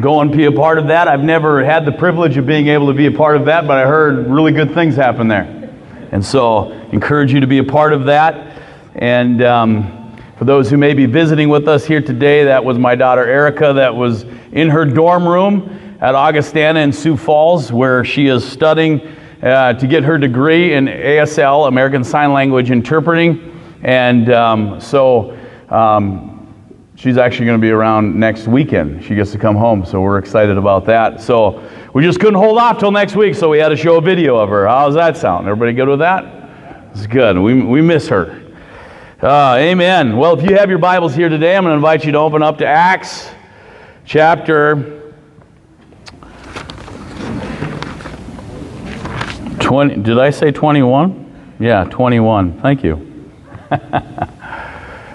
go and be a part of that. I've never had the privilege of being able to be a part of that, but I heard really good things happen there. And so, encourage you to be a part of that. And um, for those who may be visiting with us here today, that was my daughter Erica, that was in her dorm room at Augustana in Sioux Falls, where she is studying uh, to get her degree in ASL, American Sign Language Interpreting. And um, so, um, she's actually going to be around next weekend. She gets to come home, so we're excited about that. So we just couldn't hold off till next week, so we had to show a video of her. How's that sound? Everybody good with that? It's good. We, we miss her. Uh, amen. Well, if you have your Bibles here today, I'm going to invite you to open up to Acts chapter 20. Did I say 21? Yeah, 21. Thank you.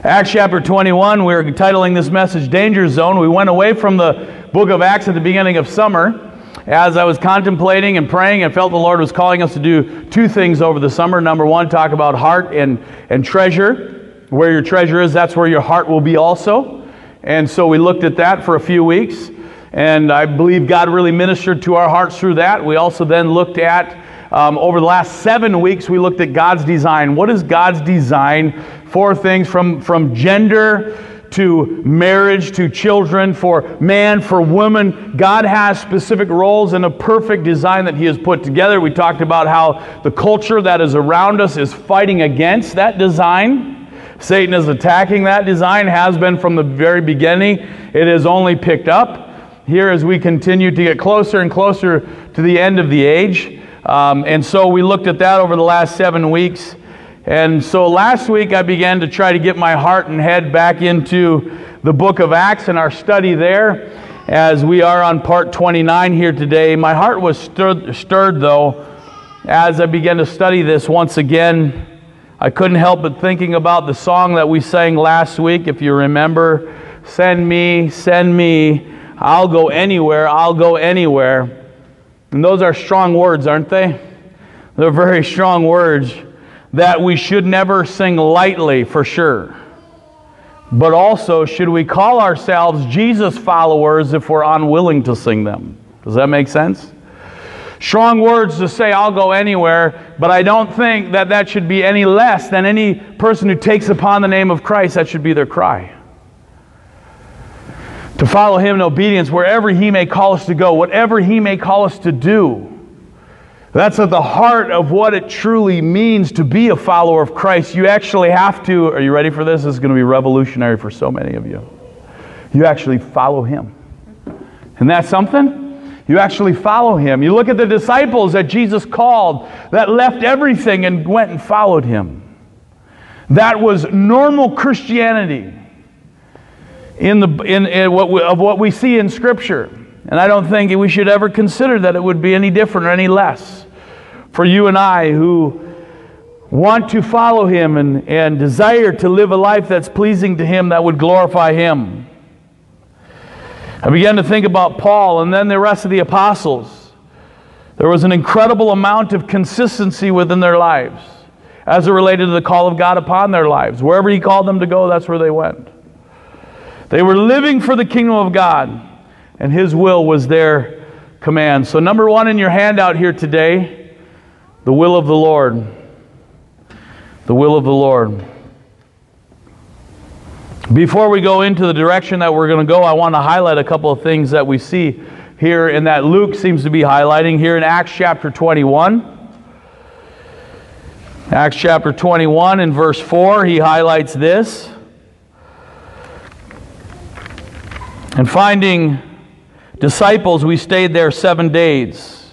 Acts chapter 21, we're titling this message Danger Zone. We went away from the book of Acts at the beginning of summer as I was contemplating and praying and felt the Lord was calling us to do two things over the summer. Number one, talk about heart and, and treasure. Where your treasure is, that's where your heart will be also. And so we looked at that for a few weeks. And I believe God really ministered to our hearts through that. We also then looked at um, over the last seven weeks, we looked at God's design. What is God's design for things from, from gender to marriage to children, for man, for woman. God has specific roles and a perfect design that He has put together. We talked about how the culture that is around us is fighting against that design. Satan is attacking that design, has been from the very beginning. It has only picked up here as we continue to get closer and closer to the end of the age. Um, and so we looked at that over the last seven weeks. And so last week I began to try to get my heart and head back into the book of Acts and our study there as we are on part 29 here today. My heart was stirred, stirred though as I began to study this once again. I couldn't help but thinking about the song that we sang last week, if you remember. Send me, send me, I'll go anywhere, I'll go anywhere. And those are strong words, aren't they? They're very strong words that we should never sing lightly for sure. But also, should we call ourselves Jesus followers if we're unwilling to sing them? Does that make sense? Strong words to say, I'll go anywhere, but I don't think that that should be any less than any person who takes upon the name of Christ, that should be their cry to follow Him in obedience wherever He may call us to go, whatever He may call us to do. That's at the heart of what it truly means to be a follower of Christ. You actually have to, are you ready for this? This is going to be revolutionary for so many of you. You actually follow Him. Isn't that something? You actually follow Him. You look at the disciples that Jesus called that left everything and went and followed Him. That was normal Christianity in the, in, in what we, of what we see in Scripture. And I don't think we should ever consider that it would be any different or any less for you and I who want to follow Him and, and desire to live a life that's pleasing to Him that would glorify Him. I began to think about Paul and then the rest of the apostles. There was an incredible amount of consistency within their lives as it related to the call of God upon their lives. Wherever He called them to go, that's where they went. They were living for the kingdom of God, and His will was their command. So, number one in your handout here today, the will of the Lord. The will of the Lord. Before we go into the direction that we're going to go, I want to highlight a couple of things that we see here and that Luke seems to be highlighting here in Acts chapter 21. Acts chapter 21 and verse 4, he highlights this. And finding disciples, we stayed there seven days.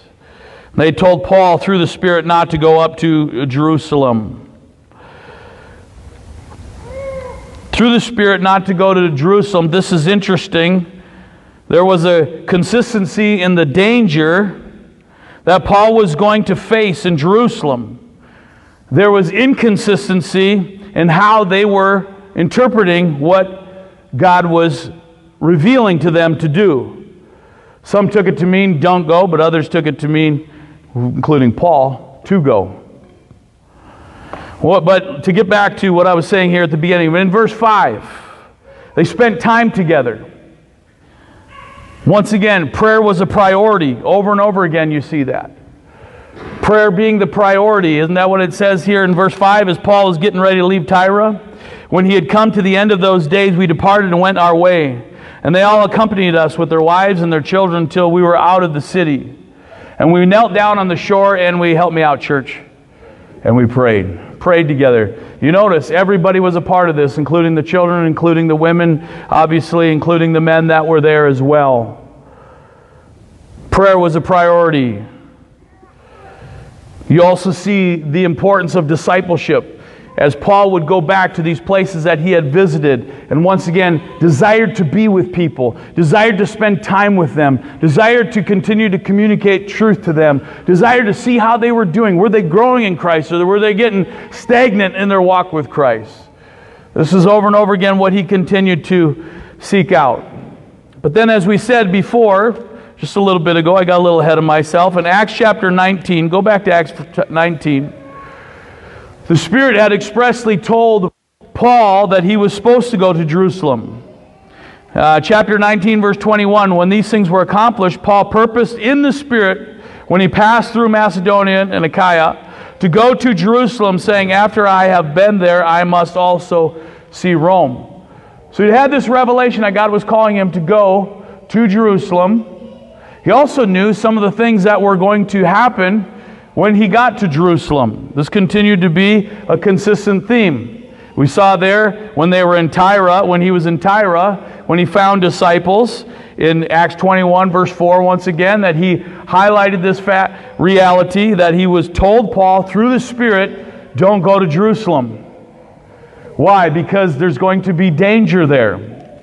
They told Paul through the Spirit not to go up to Jerusalem. Through the Spirit not to go to Jerusalem. This is interesting. There was a consistency in the danger that Paul was going to face in Jerusalem. There was inconsistency in how they were interpreting what God was revealing to them to do. Some took it to mean don't go, but others took it to mean, including Paul, to go. Well, but to get back to what I was saying here at the beginning, in verse 5, they spent time together. Once again, prayer was a priority. Over and over again, you see that. Prayer being the priority. Isn't that what it says here in verse 5 as Paul is getting ready to leave Tyre? When he had come to the end of those days, we departed and went our way. And they all accompanied us with their wives and their children until we were out of the city. And we knelt down on the shore and we helped me out, church. And we prayed. Prayed together. You notice everybody was a part of this, including the children, including the women, obviously, including the men that were there as well. Prayer was a priority. You also see the importance of discipleship as Paul would go back to these places that he had visited and once again desired to be with people, desired to spend time with them, desired to continue to communicate truth to them, desired to see how they were doing. Were they growing in Christ or were they getting stagnant in their walk with Christ? This is over and over again what he continued to seek out. But then, as we said before, just a little bit ago, I got a little ahead of myself. In Acts chapter 19, go back to Acts 19. The Spirit had expressly told Paul that he was supposed to go to Jerusalem. Uh, chapter 19, verse 21 When these things were accomplished, Paul purposed in the Spirit, when he passed through Macedonia and Achaia, to go to Jerusalem, saying, After I have been there, I must also see Rome. So he had this revelation that God was calling him to go to Jerusalem. He also knew some of the things that were going to happen when he got to Jerusalem. This continued to be a consistent theme. We saw there when they were in Tyre, when he was in Tyre, when he found disciples in Acts 21, verse 4, once again, that he highlighted this fat reality that he was told Paul through the Spirit, don't go to Jerusalem. Why? Because there's going to be danger there.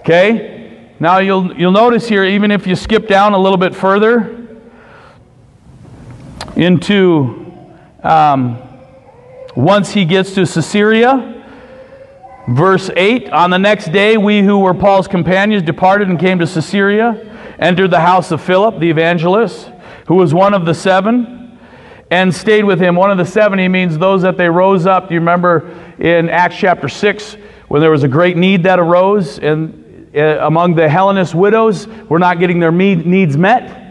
Okay? Now you'll, you'll notice here, even if you skip down a little bit further, into um, once he gets to Caesarea. Verse 8 On the next day, we who were Paul's companions departed and came to Caesarea, entered the house of Philip, the evangelist, who was one of the seven, and stayed with him. One of the seven, he means those that they rose up. Do you remember in Acts chapter 6 when there was a great need that arose and uh, among the Hellenist widows were not getting their needs met?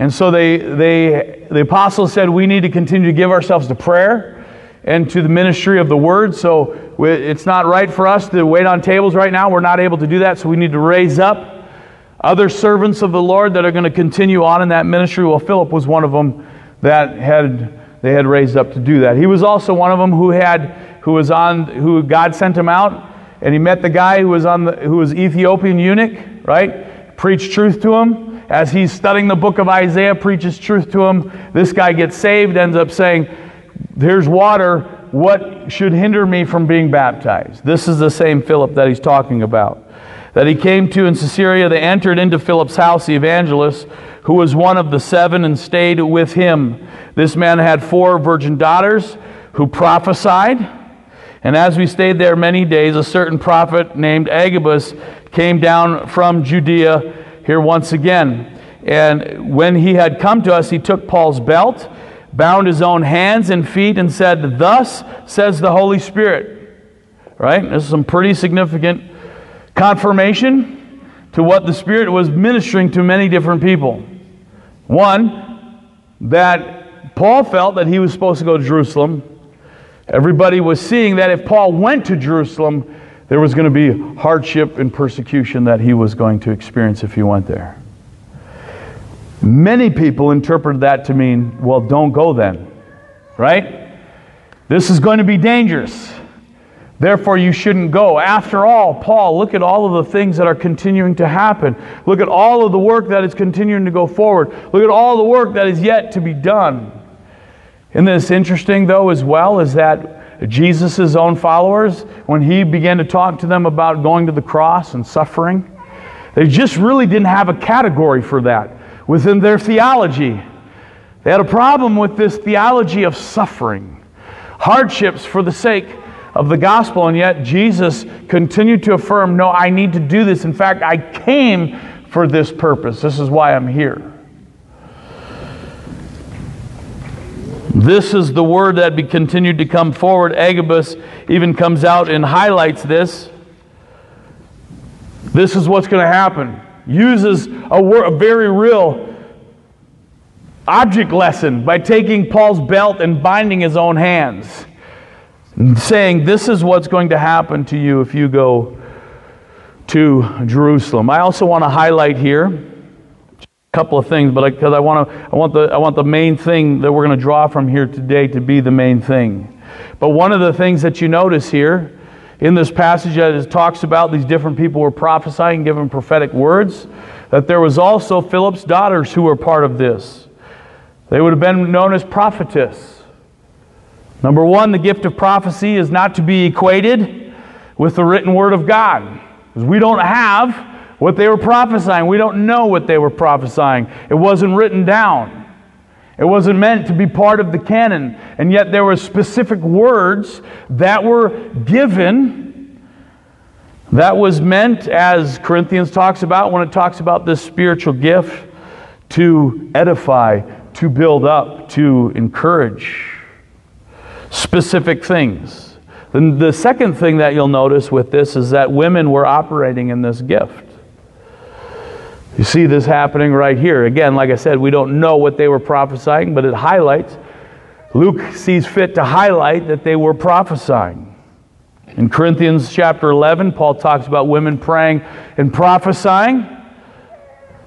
And so they, they, the apostles said, we need to continue to give ourselves to prayer and to the ministry of the word. So it's not right for us to wait on tables right now. We're not able to do that. So we need to raise up other servants of the Lord that are going to continue on in that ministry. Well, Philip was one of them that had, they had raised up to do that. He was also one of them who had, who was on, who God sent him out and he met the guy who was on the, who was Ethiopian eunuch, right? Preached truth to him as he's studying the book of Isaiah, preaches truth to him. This guy gets saved, ends up saying, There's water. What should hinder me from being baptized? This is the same Philip that he's talking about. That he came to in Caesarea, they entered into Philip's house, the evangelist, who was one of the seven, and stayed with him. This man had four virgin daughters who prophesied. And as we stayed there many days, a certain prophet named Agabus came down from Judea here once again. And when he had come to us, he took Paul's belt, bound his own hands and feet, and said, Thus says the Holy Spirit. Right? This is some pretty significant confirmation to what the Spirit was ministering to many different people. One, that Paul felt that he was supposed to go to Jerusalem. Everybody was seeing that if Paul went to Jerusalem, there was going to be hardship and persecution that he was going to experience if he went there. Many people interpreted that to mean, well, don't go then. Right? This is going to be dangerous. Therefore, you shouldn't go. After all, Paul, look at all of the things that are continuing to happen. Look at all of the work that is continuing to go forward. Look at all the work that is yet to be done. Isn't this interesting, though, as well, is that Jesus' own followers, when he began to talk to them about going to the cross and suffering, they just really didn't have a category for that within their theology. They had a problem with this theology of suffering, hardships for the sake of the gospel, and yet Jesus continued to affirm, No, I need to do this. In fact, I came for this purpose. This is why I'm here. This is the word that continued to come forward. Agabus even comes out and highlights this. This is what's going to happen. uses a, wor- a very real object lesson by taking Paul's belt and binding his own hands, saying, This is what's going to happen to you if you go to Jerusalem. I also want to highlight here couple of things, but because I, I, want to, I want the I want the main thing that we're going to draw from here today to be the main thing. But one of the things that you notice here in this passage that it talks about these different people were prophesying, giving prophetic words, that there was also Philip's daughters who were part of this. They would have been known as prophetess. Number one, the gift of prophecy is not to be equated with the written word of God. Because we don't have what they were prophesying. We don't know what they were prophesying. It wasn't written down. It wasn't meant to be part of the canon. And yet there were specific words that were given that was meant, as Corinthians talks about when it talks about this spiritual gift, to edify, to build up, to encourage specific things. Then the second thing that you'll notice with this is that women were operating in this gift. You see this happening right here. Again, like I said, we don't know what they were prophesying, but it highlights, Luke sees fit to highlight that they were prophesying. In Corinthians chapter 11, Paul talks about women praying and prophesying.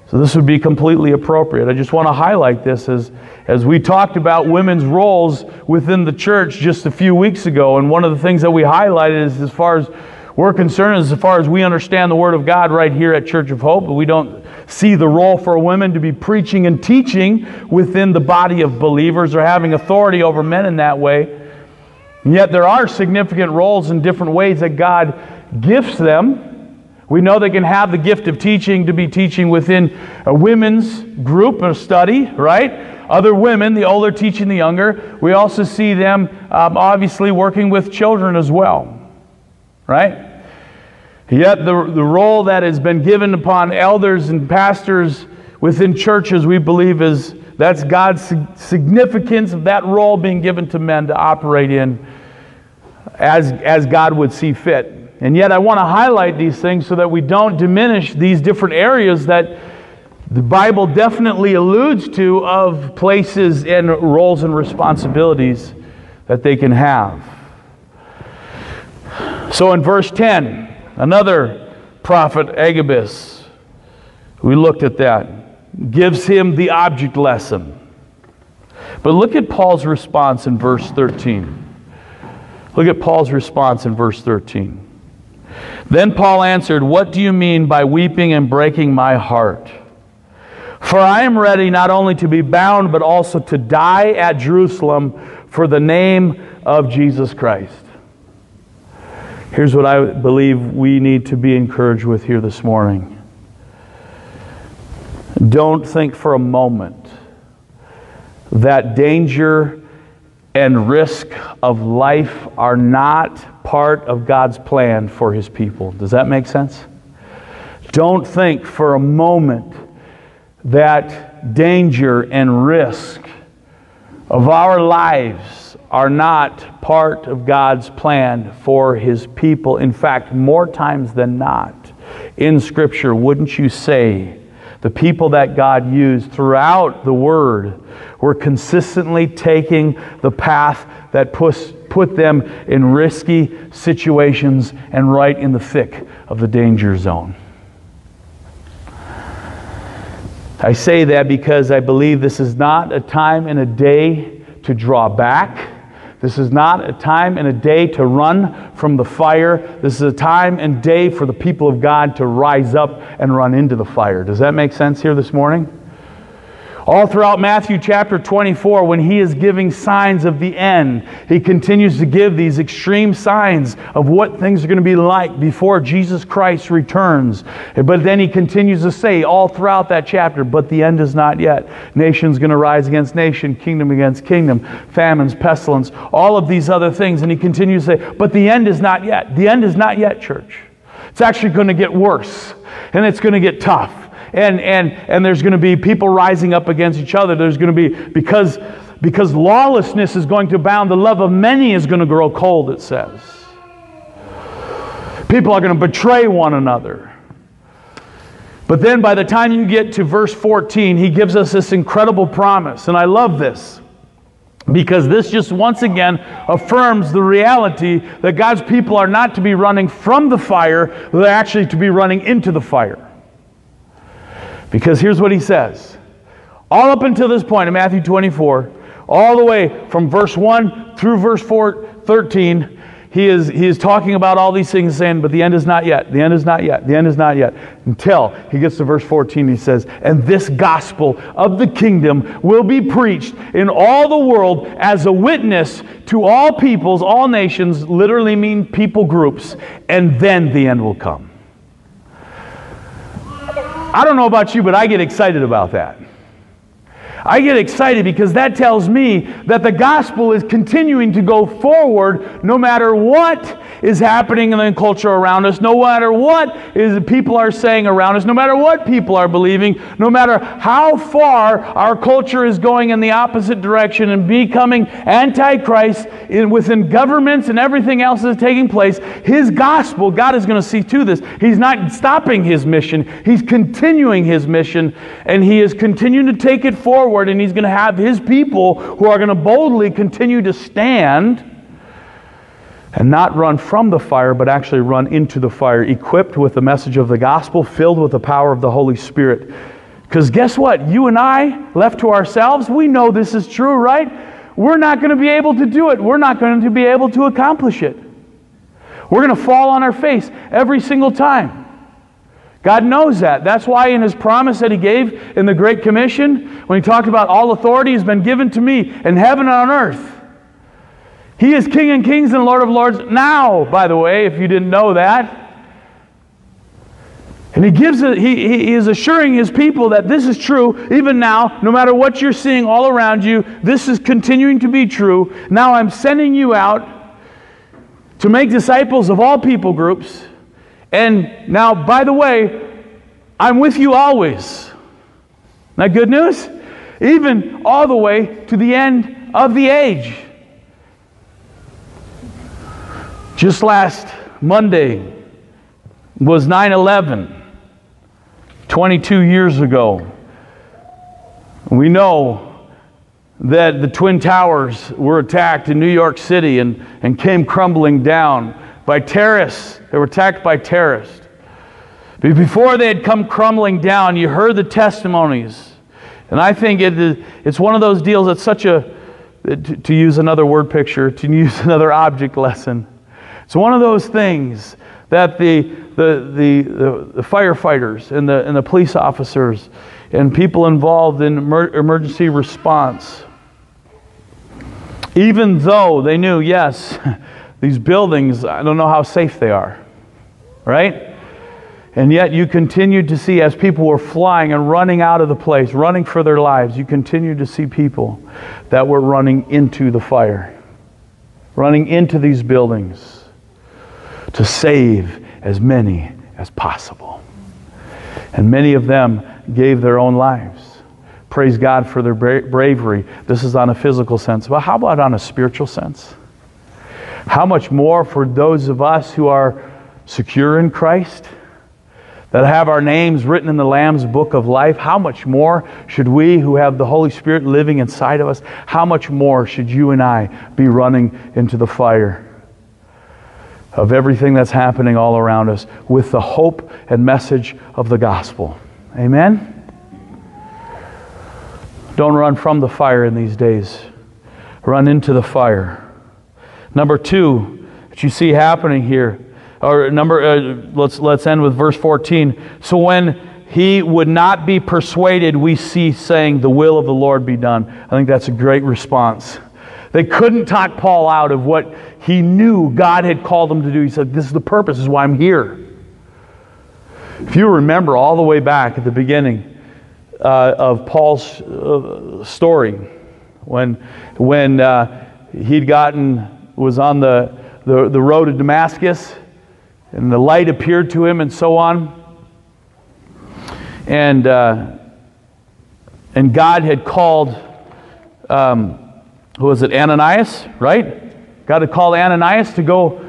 So this would be completely appropriate. I just want to highlight this as, as we talked about women's roles within the church just a few weeks ago. And one of the things that we highlighted is as far as we're concerned, as far as we understand the Word of God right here at Church of Hope, we don't see the role for women to be preaching and teaching within the body of believers or having authority over men in that way. And yet there are significant roles in different ways that God gifts them. We know they can have the gift of teaching to be teaching within a women's group of study, right? Other women, the older teaching the younger. We also see them um, obviously working with children as well, right? Yet the, the role that has been given upon elders and pastors within churches, we believe, is that's God's significance of that role being given to men to operate in as, as God would see fit. And yet, I want to highlight these things so that we don't diminish these different areas that the Bible definitely alludes to of places and roles and responsibilities that they can have. So, in verse 10, another prophet, Agabus, we looked at that, gives him the object lesson. But look at Paul's response in verse 13. Look at Paul's response in verse 13. Then Paul answered, What do you mean by weeping and breaking my heart? For I am ready not only to be bound, but also to die at Jerusalem for the name of Jesus Christ. Here's what I believe we need to be encouraged with here this morning. Don't think for a moment that danger and risk of life are not part of God's plan for His people. Does that make sense? Don't think for a moment that danger and risk of our lives are not part of God's plan for His people. In fact, more times than not, in Scripture, wouldn't you say, the people that God used throughout the Word were consistently taking the path that puts, put them in risky situations and right in the thick of the danger zone. I say that because I believe this is not a time and a day to draw back. This is not a time and a day to run from the fire. This is a time and day for the people of God to rise up and run into the fire. Does that make sense here this morning? All throughout Matthew chapter 24, when he is giving signs of the end, he continues to give these extreme signs of what things are going to be like before Jesus Christ returns. But then he continues to say all throughout that chapter, but the end is not yet. Nation's going to rise against nation, kingdom against kingdom, famines, pestilence, all of these other things. And he continues to say, but the end is not yet. The end is not yet, church. It's actually going to get worse, and it's going to get tough and, and, and there's going to be people rising up against each other. There's going to be, because, because lawlessness is going to abound, the love of many is going to grow cold, it says. People are going to betray one another. But then by the time you get to verse 14, he gives us this incredible promise. And I love this because this just once again affirms the reality that God's people are not to be running from the fire, they're actually to be running into the fire. Because here's what he says all up until this point in Matthew 24, all the way from verse 1 through verse 4, 13, he is, he is talking about all these things, saying, But the end is not yet, the end is not yet, the end is not yet. Until he gets to verse 14, he says, And this gospel of the kingdom will be preached in all the world as a witness to all peoples, all nations, literally mean people groups, and then the end will come. I don't know about you, but I get excited about that. I get excited because that tells me that the gospel is continuing to go forward no matter what is happening in the culture around us, no matter what is people are saying around us, no matter what people are believing, no matter how far our culture is going in the opposite direction and becoming antichrist in, within governments and everything else that's taking place, his gospel, God is going to see to this. He's not stopping his mission, he's continuing his mission, and he is continuing to take it forward, and he's going to have his people who are going to boldly continue to stand and not run from the fire, but actually run into the fire, equipped with the message of the gospel, filled with the power of the Holy Spirit. Because guess what? You and I, left to ourselves, we know this is true, right? We're not going to be able to do it. We're not going to be able to accomplish it. We're going to fall on our face every single time. God knows that. That's why, in His promise that He gave in the Great Commission, when He talked about all authority has been given to me in heaven and on earth, he is King and kings and Lord of lords now, by the way, if you didn't know that. And he gives it, he, he is assuring his people that this is true even now, no matter what you're seeing all around you, this is continuing to be true. Now I'm sending you out to make disciples of all people groups. And now, by the way, I'm with you always. That good news? Even all the way to the end of the age. Just last Monday was 9 11, 22 years ago. We know that the Twin Towers were attacked in New York City and, and came crumbling down by terrorists. They were attacked by terrorists. But before they had come crumbling down, you heard the testimonies. And I think it it's one of those deals that's such a, to, to use another word picture, to use another object lesson it's one of those things that the, the, the, the, the firefighters and the, and the police officers and people involved in emer- emergency response, even though they knew, yes, these buildings, I don't know how safe they are, right? And yet you continued to see, as people were flying and running out of the place, running for their lives, you continued to see people that were running into the fire, running into these buildings to save as many as possible. And many of them gave their own lives. Praise God for their bra- bravery. This is on a physical sense. But how about on a spiritual sense? How much more for those of us who are secure in Christ, that have our names written in the Lamb's book of life? How much more should we who have the Holy Spirit living inside of us, how much more should you and I be running into the fire? of everything that's happening all around us with the hope and message of the gospel. Amen? Don't run from the fire in these days, run into the fire. Number two, that you see happening here, or number, uh, let's, let's end with verse 14. So when he would not be persuaded, we see saying, The will of the Lord be done. I think that's a great response. They couldn't talk Paul out of what he knew God had called him to do. He said, This is the purpose, this is why I'm here. If you remember all the way back at the beginning uh, of Paul's uh, story, when, when uh, he'd gotten, was on the, the, the road to Damascus, and the light appeared to him, and so on. And, uh, and God had called. Um, who was it, Ananias, right? God had called Ananias to go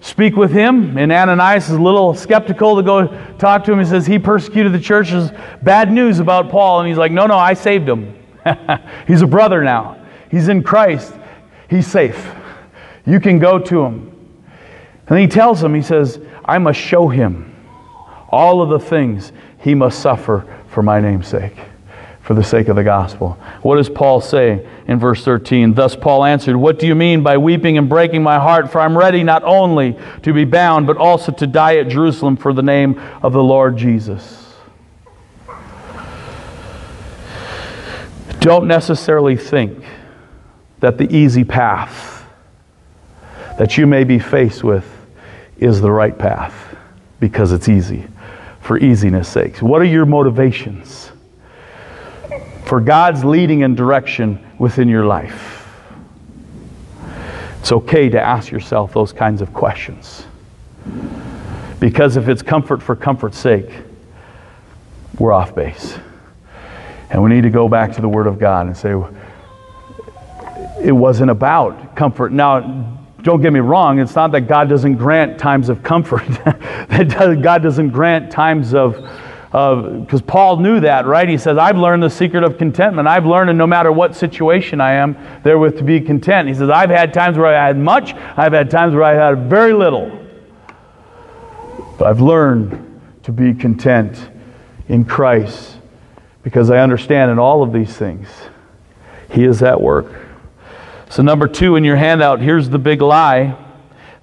speak with him. And Ananias is a little skeptical to go talk to him. He says, He persecuted the church. There's bad news about Paul. And he's like, No, no, I saved him. he's a brother now. He's in Christ. He's safe. You can go to him. And he tells him, He says, I must show him all of the things he must suffer for my name's sake for the sake of the gospel. What does Paul say in verse 13? Thus Paul answered, What do you mean by weeping and breaking my heart? For I'm ready not only to be bound, but also to die at Jerusalem for the name of the Lord Jesus. Don't necessarily think that the easy path that you may be faced with is the right path because it's easy for easiness' sake. What are your motivations? for God's leading and direction within your life. It's okay to ask yourself those kinds of questions. Because if it's comfort for comfort's sake, we're off base. And we need to go back to the Word of God and say, it wasn't about comfort. Now, don't get me wrong, it's not that God doesn't grant times of comfort, that God doesn't grant times of because Paul knew that, right? He says, I've learned the secret of contentment. I've learned, and no matter what situation I am, therewith to be content. He says, I've had times where I had much, I've had times where I had very little. But I've learned to be content in Christ because I understand in all of these things, He is at work. So, number two in your handout, here's the big lie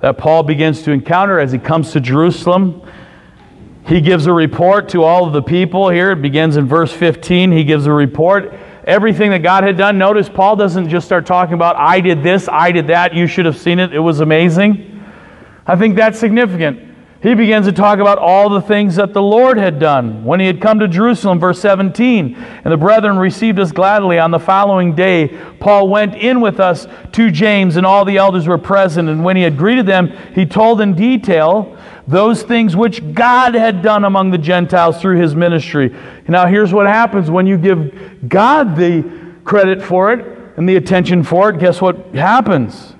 that Paul begins to encounter as he comes to Jerusalem he gives a report to all of the people here. It begins in verse 15. He gives a report. Everything that God had done. Notice Paul doesn't just start talking about, I did this, I did that, you should have seen it, it was amazing. I think that's significant. He begins to talk about all the things that the Lord had done when he had come to Jerusalem, verse 17. And the brethren received us gladly. On the following day, Paul went in with us to James, and all the elders were present. And when he had greeted them, he told in detail those things which God had done among the Gentiles through his ministry. Now, here's what happens when you give God the credit for it and the attention for it. Guess what happens?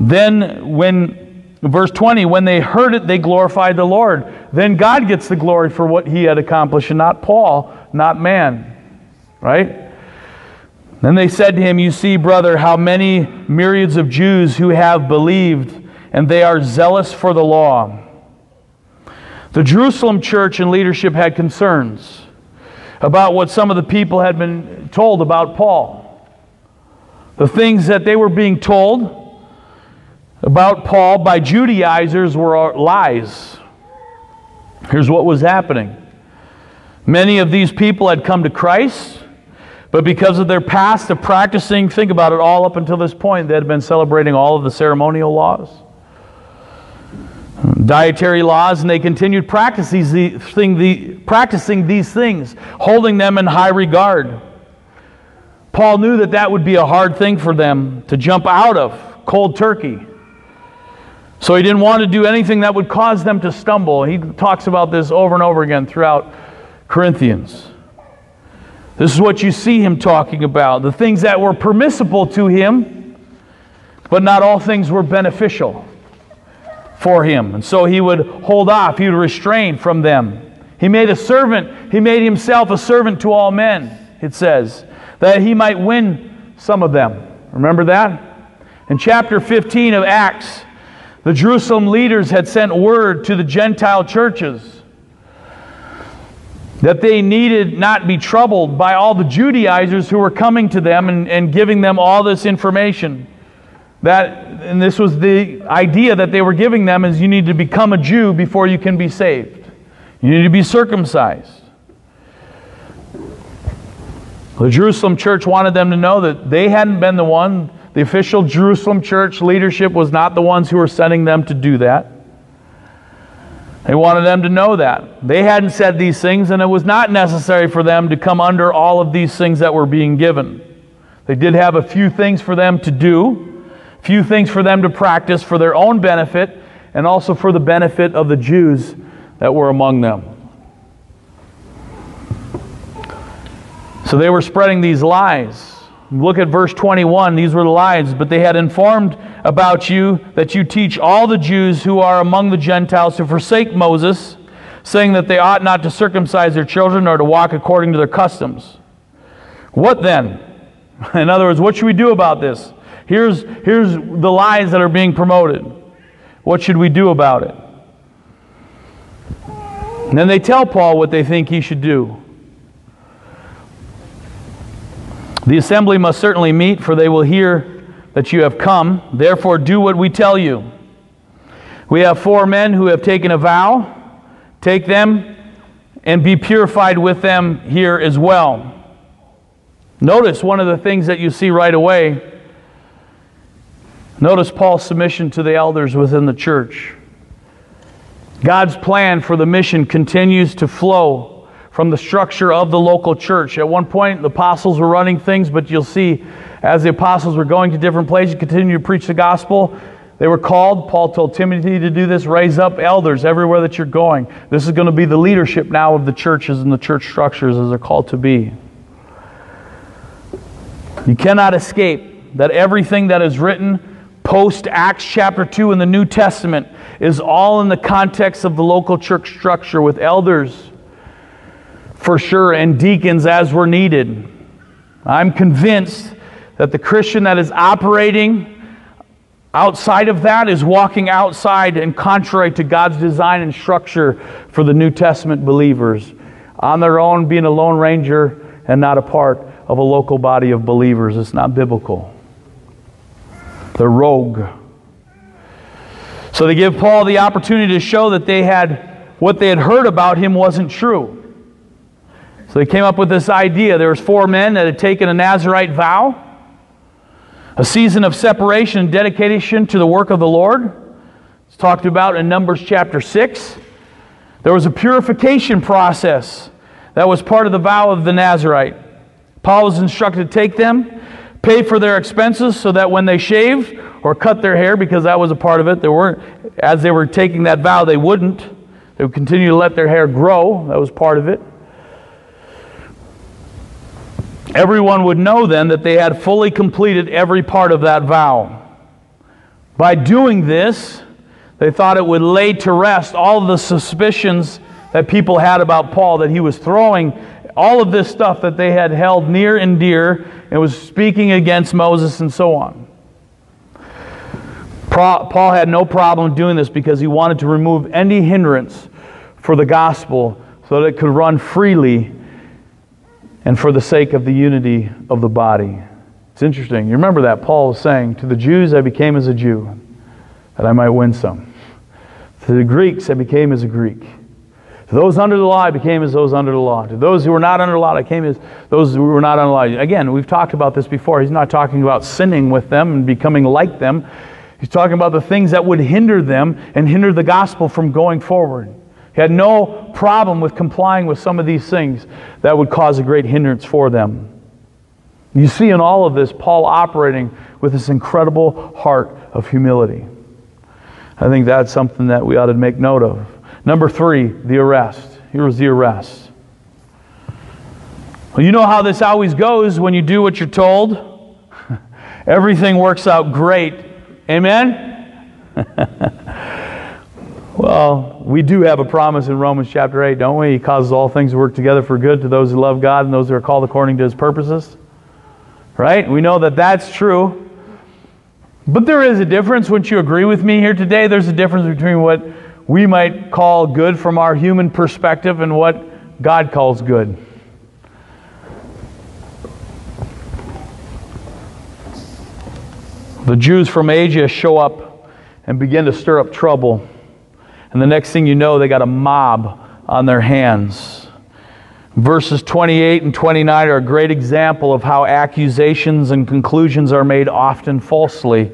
Then, when, verse 20, when they heard it, they glorified the Lord. Then God gets the glory for what he had accomplished, and not Paul, not man. Right? Then they said to him, You see, brother, how many myriads of Jews who have believed and they are zealous for the law. The Jerusalem church and leadership had concerns about what some of the people had been told about Paul. The things that they were being told about Paul by Judaizers were lies. Here's what was happening many of these people had come to Christ. But because of their past of practicing, think about it, all up until this point, they had been celebrating all of the ceremonial laws dietary laws, and they continued practicing these, practicing these things, holding them in high regard. Paul knew that that would be a hard thing for them to jump out of cold turkey. So he didn't want to do anything that would cause them to stumble. He talks about this over and over again throughout Corinthians. This is what you see him talking about the things that were permissible to him, but not all things were beneficial for him. And so he would hold off, he would restrain from them. He made a servant, he made himself a servant to all men, it says, that he might win some of them. Remember that? In chapter 15 of Acts, the Jerusalem leaders had sent word to the Gentile churches that they needed not be troubled by all the Judaizers who were coming to them and, and giving them all this information. That, and this was the idea that they were giving them is you need to become a Jew before you can be saved. You need to be circumcised. The Jerusalem church wanted them to know that they hadn't been the one, the official Jerusalem church leadership was not the ones who were sending them to do that. They wanted them to know that. They hadn't said these things, and it was not necessary for them to come under all of these things that were being given. They did have a few things for them to do, few things for them to practice for their own benefit and also for the benefit of the Jews that were among them. So they were spreading these lies Look at verse 21. These were the lies, But they had informed about you that you teach all the Jews who are among the Gentiles to forsake Moses, saying that they ought not to circumcise their children or to walk according to their customs. What then? In other words, what should we do about this? Here's, here's the lies that are being promoted. What should we do about it? And then they tell Paul what they think he should do. The assembly must certainly meet, for they will hear that you have come. Therefore, do what we tell you. We have four men who have taken a vow. Take them and be purified with them here as well. Notice one of the things that you see right away. Notice Paul's submission to the elders within the church. God's plan for the mission continues to flow from the structure of the local church. At one point, the apostles were running things, but you'll see as the apostles were going to different places, continue to preach the gospel, they were called. Paul told Timothy to do this raise up elders everywhere that you're going. This is going to be the leadership now of the churches and the church structures as they're called to be. You cannot escape that everything that is written post Acts chapter 2 in the New Testament is all in the context of the local church structure with elders for sure, and deacons as were needed. I'm convinced that the Christian that is operating outside of that is walking outside and contrary to God's design and structure for the New Testament believers. On their own, being a lone ranger and not a part of a local body of believers. It's not biblical. They're rogue. So they give Paul the opportunity to show that they had what they had heard about him wasn't true. So they came up with this idea. There was four men that had taken a Nazarite vow, a season of separation and dedication to the work of the Lord. It's talked about in Numbers chapter 6. There was a purification process that was part of the vow of the Nazarite. Paul was instructed to take them, pay for their expenses so that when they shaved or cut their hair, because that was a part of it, they weren't, as they were taking that vow, they wouldn't. They would continue to let their hair grow. That was part of it. Everyone would know then that they had fully completed every part of that vow. By doing this, they thought it would lay to rest all the suspicions that people had about Paul, that he was throwing all of this stuff that they had held near and dear and was speaking against Moses and so on. Paul had no problem doing this because he wanted to remove any hindrance for the gospel so that it could run freely and for the sake of the unity of the body. It's interesting. You remember that Paul was saying, To the Jews I became as a Jew, that I might win some. To the Greeks I became as a Greek. To those under the law I became as those under the law. To those who were not under the law I came as those who were not under the law. Again, we've talked about this before. He's not talking about sinning with them and becoming like them. He's talking about the things that would hinder them and hinder the gospel from going forward. He had no problem with complying with some of these things that would cause a great hindrance for them. You see in all of this Paul operating with this incredible heart of humility. I think that's something that we ought to make note of. Number three, the arrest. Here was the arrest. Well, you know how this always goes when you do what you're told? Everything works out great. Amen? Well, we do have a promise in Romans chapter 8, don't we? He causes all things to work together for good to those who love God and those who are called according to his purposes. Right? We know that that's true. But there is a difference. Wouldn't you agree with me here today? There's a difference between what we might call good from our human perspective and what God calls good. The Jews from Asia show up and begin to stir up trouble. And the next thing you know, they got a mob on their hands. Verses 28 and 29 are a great example of how accusations and conclusions are made often falsely.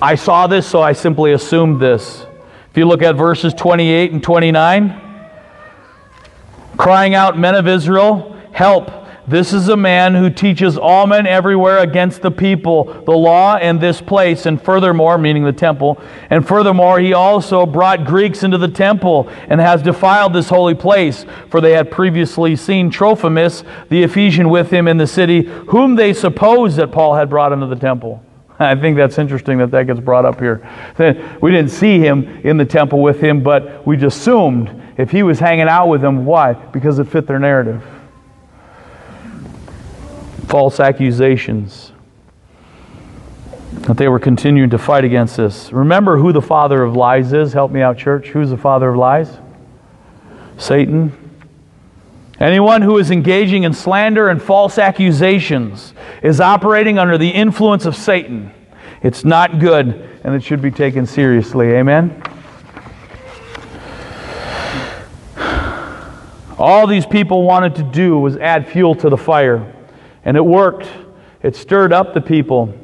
I saw this, so I simply assumed this. If you look at verses 28 and 29, crying out, Men of Israel, help! This is a man who teaches all men everywhere against the people, the law, and this place. And furthermore, meaning the temple, and furthermore, he also brought Greeks into the temple and has defiled this holy place. For they had previously seen Trophimus, the Ephesian, with him in the city, whom they supposed that Paul had brought into the temple. I think that's interesting that that gets brought up here. We didn't see him in the temple with him, but we just assumed if he was hanging out with them, why? Because it fit their narrative false accusations. That they were continuing to fight against this. Remember who the father of lies is. Help me out, church. Who's the father of lies? Satan. Anyone who is engaging in slander and false accusations is operating under the influence of Satan. It's not good, and it should be taken seriously. Amen? All these people wanted to do was add fuel to the fire. And it worked. It stirred up the people.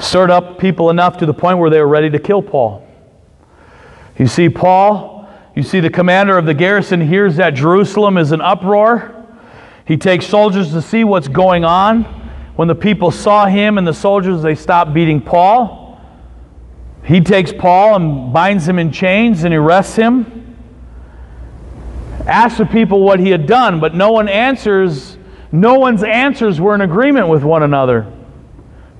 Stirred up people enough to the point where they were ready to kill Paul. You see, Paul, you see, the commander of the garrison hears that Jerusalem is in uproar. He takes soldiers to see what's going on. When the people saw him and the soldiers, they stopped beating Paul. He takes Paul and binds him in chains and arrests him asked the people what he had done, but no one answers, no one's answers were in agreement with one another.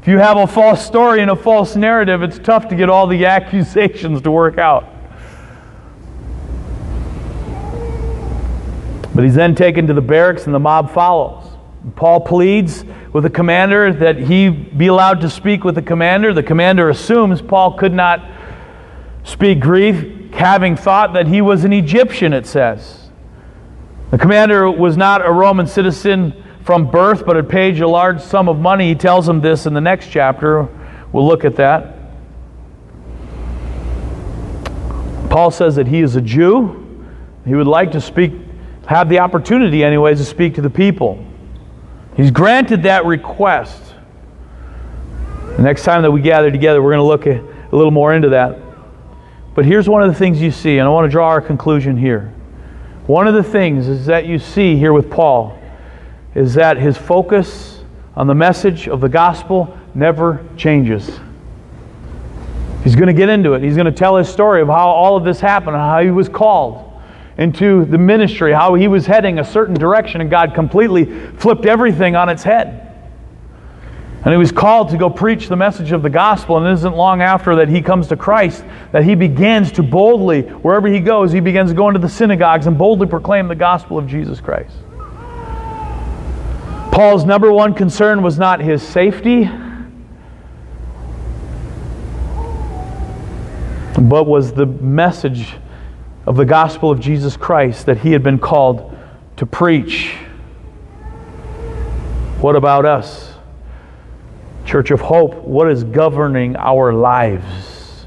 If you have a false story and a false narrative, it's tough to get all the accusations to work out. But he's then taken to the barracks and the mob follows. Paul pleads with the commander that he be allowed to speak with the commander. The commander assumes Paul could not speak Greek, having thought that he was an Egyptian, it says. The commander was not a Roman citizen from birth, but had paid a large sum of money. He tells him this in the next chapter. We'll look at that. Paul says that he is a Jew. He would like to speak, have the opportunity, anyways, to speak to the people. He's granted that request. The next time that we gather together, we're going to look a little more into that. But here's one of the things you see, and I want to draw our conclusion here. One of the things is that you see here with Paul is that his focus on the message of the gospel never changes. He's going to get into it. He's going to tell his story of how all of this happened, how he was called into the ministry, how he was heading a certain direction, and God completely flipped everything on its head. And he was called to go preach the message of the gospel. And it isn't long after that he comes to Christ that he begins to boldly, wherever he goes, he begins to go into the synagogues and boldly proclaim the gospel of Jesus Christ. Paul's number one concern was not his safety, but was the message of the gospel of Jesus Christ that he had been called to preach. What about us? Church of Hope, what is governing our lives?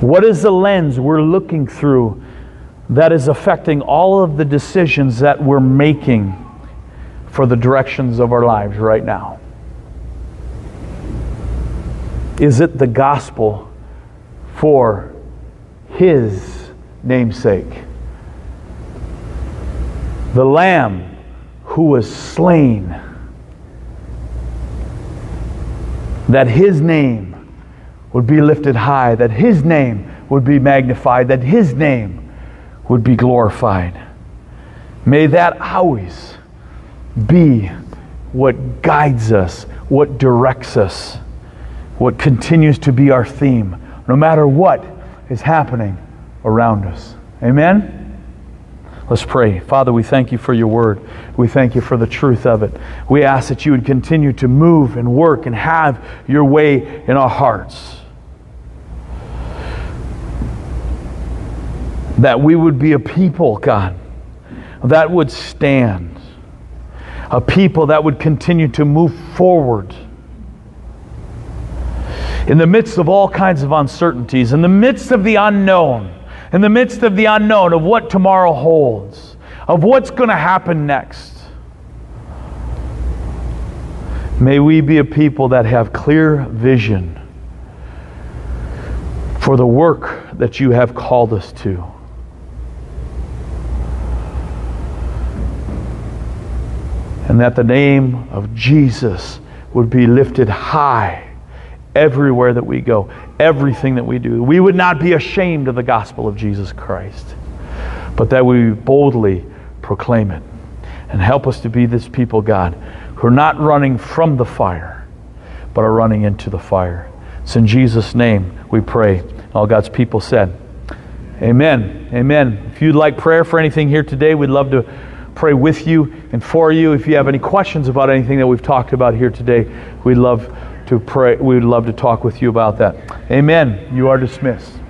What is the lens we're looking through that is affecting all of the decisions that we're making for the directions of our lives right now? Is it the gospel for His namesake? The Lamb who was slain that His name would be lifted high, that His name would be magnified, that His name would be glorified. May that always be what guides us, what directs us, what continues to be our theme, no matter what is happening around us. Amen? Let's pray. Father, we thank you for your word. We thank you for the truth of it. We ask that you would continue to move and work and have your way in our hearts. That we would be a people, God, that would stand. A people that would continue to move forward. In the midst of all kinds of uncertainties, in the midst of the unknown in the midst of the unknown of what tomorrow holds, of what's going to happen next. May we be a people that have clear vision for the work that you have called us to. and that the name of Jesus would be lifted high everywhere that we go, everything that we do. We would not be ashamed of the gospel of Jesus Christ, but that we boldly proclaim it. And help us to be this people, God, who are not running from the fire, but are running into the fire. It's in Jesus' name we pray. All God's people said, Amen. Amen. If you'd like prayer for anything here today, we'd love to pray with you and for you. If you have any questions about anything that we've talked about here today, we'd love to pray. We'd love to talk with you about that. Amen. You are dismissed.